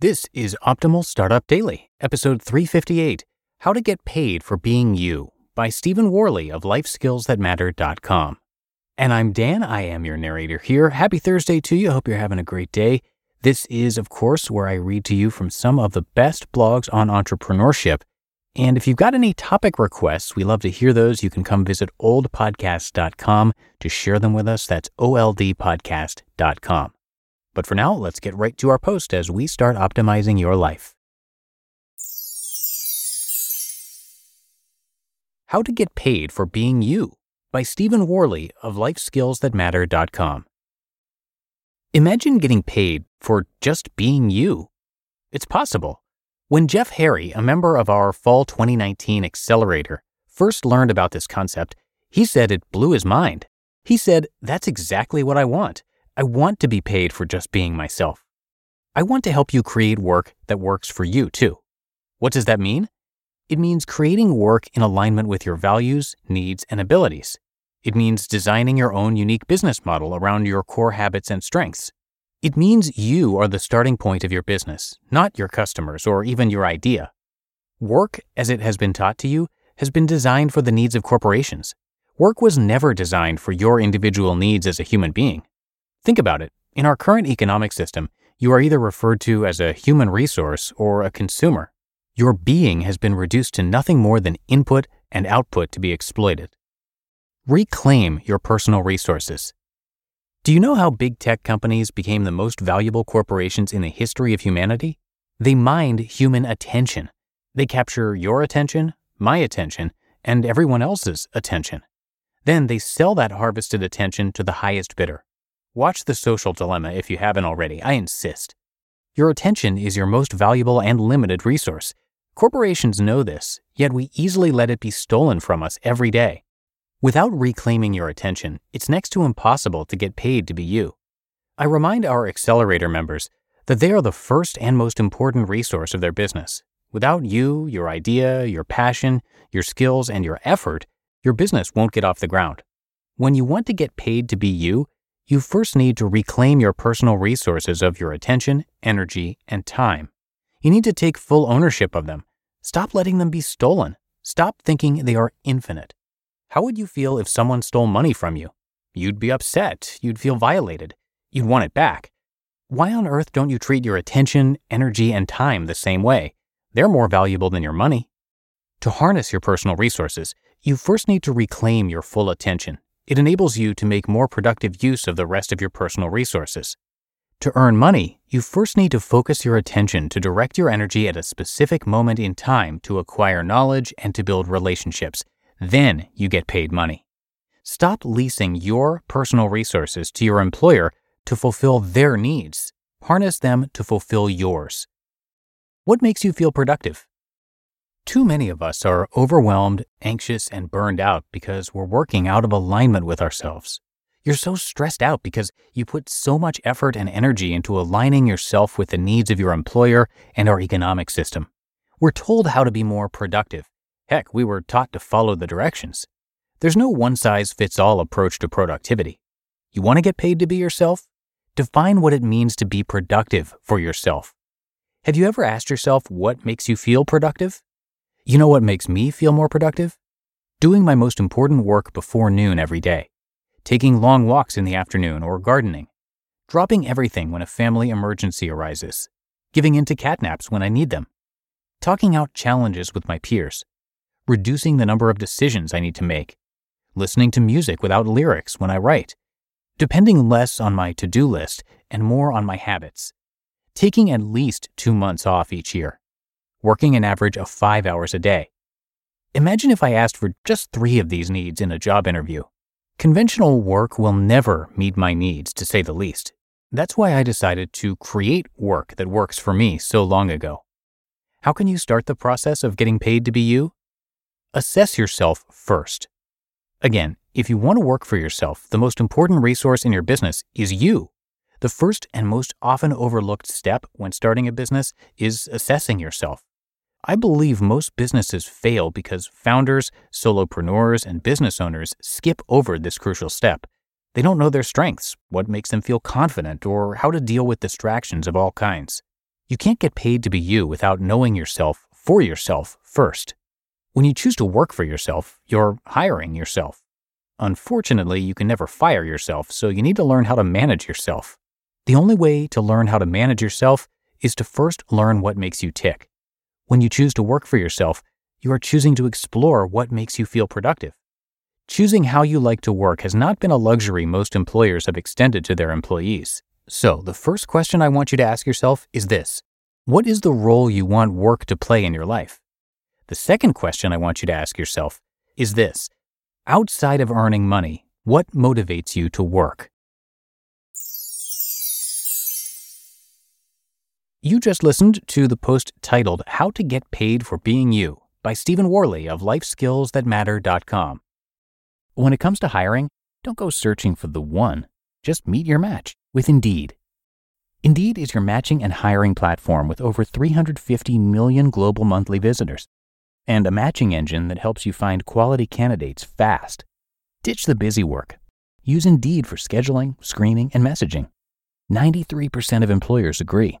This is Optimal Startup Daily, episode 358 How to Get Paid for Being You by Stephen Worley of LifeSkillsThatMatter.com. And I'm Dan. I am your narrator here. Happy Thursday to you. I Hope you're having a great day. This is, of course, where I read to you from some of the best blogs on entrepreneurship. And if you've got any topic requests, we love to hear those. You can come visit oldpodcast.com to share them with us. That's oldpodcast.com. But for now, let's get right to our post as we start optimizing your life. How to Get Paid for Being You by Stephen Worley of LifeSkillsThatMatter.com. Imagine getting paid for just being you. It's possible. When Jeff Harry, a member of our Fall 2019 Accelerator, first learned about this concept, he said it blew his mind. He said, That's exactly what I want. I want to be paid for just being myself. I want to help you create work that works for you too. What does that mean? It means creating work in alignment with your values, needs, and abilities. It means designing your own unique business model around your core habits and strengths. It means you are the starting point of your business, not your customers or even your idea. Work, as it has been taught to you, has been designed for the needs of corporations. Work was never designed for your individual needs as a human being. Think about it. In our current economic system, you are either referred to as a human resource or a consumer. Your being has been reduced to nothing more than input and output to be exploited. Reclaim your personal resources. Do you know how big tech companies became the most valuable corporations in the history of humanity? They mined human attention. They capture your attention, my attention, and everyone else's attention. Then they sell that harvested attention to the highest bidder. Watch The Social Dilemma if you haven't already, I insist. Your attention is your most valuable and limited resource. Corporations know this, yet we easily let it be stolen from us every day. Without reclaiming your attention, it's next to impossible to get paid to be you. I remind our Accelerator members that they are the first and most important resource of their business. Without you, your idea, your passion, your skills, and your effort, your business won't get off the ground. When you want to get paid to be you, you first need to reclaim your personal resources of your attention, energy, and time. You need to take full ownership of them. Stop letting them be stolen. Stop thinking they are infinite. How would you feel if someone stole money from you? You'd be upset. You'd feel violated. You'd want it back. Why on earth don't you treat your attention, energy, and time the same way? They're more valuable than your money. To harness your personal resources, you first need to reclaim your full attention. It enables you to make more productive use of the rest of your personal resources. To earn money, you first need to focus your attention to direct your energy at a specific moment in time to acquire knowledge and to build relationships. Then you get paid money. Stop leasing your personal resources to your employer to fulfill their needs. Harness them to fulfill yours. What makes you feel productive? Too many of us are overwhelmed, anxious, and burned out because we're working out of alignment with ourselves. You're so stressed out because you put so much effort and energy into aligning yourself with the needs of your employer and our economic system. We're told how to be more productive. Heck, we were taught to follow the directions. There's no one size fits all approach to productivity. You want to get paid to be yourself? Define what it means to be productive for yourself. Have you ever asked yourself what makes you feel productive? You know what makes me feel more productive? Doing my most important work before noon every day, taking long walks in the afternoon or gardening, dropping everything when a family emergency arises, giving in to catnaps when I need them, talking out challenges with my peers, reducing the number of decisions I need to make, listening to music without lyrics when I write, depending less on my to do list and more on my habits, taking at least two months off each year, working an average of five hours a day. Imagine if I asked for just three of these needs in a job interview. Conventional work will never meet my needs, to say the least. That's why I decided to create work that works for me so long ago. How can you start the process of getting paid to be you? Assess yourself first. Again, if you want to work for yourself, the most important resource in your business is you. The first and most often overlooked step when starting a business is assessing yourself. I believe most businesses fail because founders, solopreneurs, and business owners skip over this crucial step. They don't know their strengths, what makes them feel confident, or how to deal with distractions of all kinds. You can't get paid to be you without knowing yourself for yourself first. When you choose to work for yourself, you're hiring yourself. Unfortunately, you can never fire yourself, so you need to learn how to manage yourself. The only way to learn how to manage yourself is to first learn what makes you tick. When you choose to work for yourself, you are choosing to explore what makes you feel productive. Choosing how you like to work has not been a luxury most employers have extended to their employees. So, the first question I want you to ask yourself is this What is the role you want work to play in your life? The second question I want you to ask yourself is this Outside of earning money, what motivates you to work? You just listened to the post titled How to Get Paid for Being You by Stephen Worley of LifeSkillsThatMatter.com. When it comes to hiring, don't go searching for the one, just meet your match with Indeed. Indeed is your matching and hiring platform with over 350 million global monthly visitors and a matching engine that helps you find quality candidates fast. Ditch the busy work. Use Indeed for scheduling, screening, and messaging. 93% of employers agree.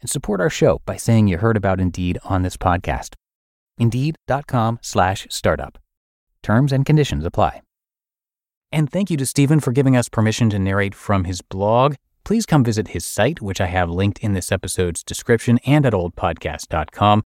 and support our show by saying you heard about Indeed on this podcast. Indeed.com slash startup. Terms and conditions apply. And thank you to Stephen for giving us permission to narrate from his blog. Please come visit his site, which I have linked in this episode's description and at oldpodcast.com.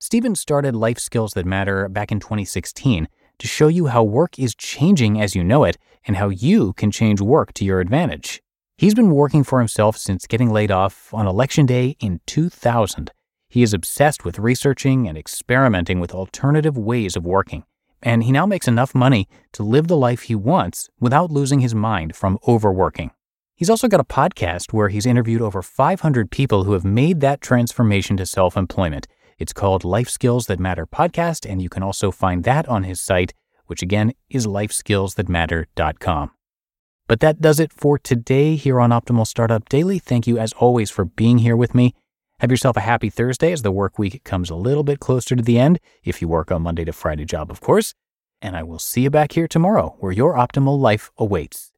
Stephen started Life Skills That Matter back in 2016 to show you how work is changing as you know it and how you can change work to your advantage. He's been working for himself since getting laid off on Election Day in 2000. He is obsessed with researching and experimenting with alternative ways of working, and he now makes enough money to live the life he wants without losing his mind from overworking. He's also got a podcast where he's interviewed over 500 people who have made that transformation to self employment. It's called Life Skills That Matter Podcast, and you can also find that on his site, which again is lifeskillsthatmatter.com. But that does it for today here on Optimal Startup Daily. Thank you, as always, for being here with me. Have yourself a happy Thursday as the work week comes a little bit closer to the end, if you work a Monday to Friday job, of course. And I will see you back here tomorrow where your optimal life awaits.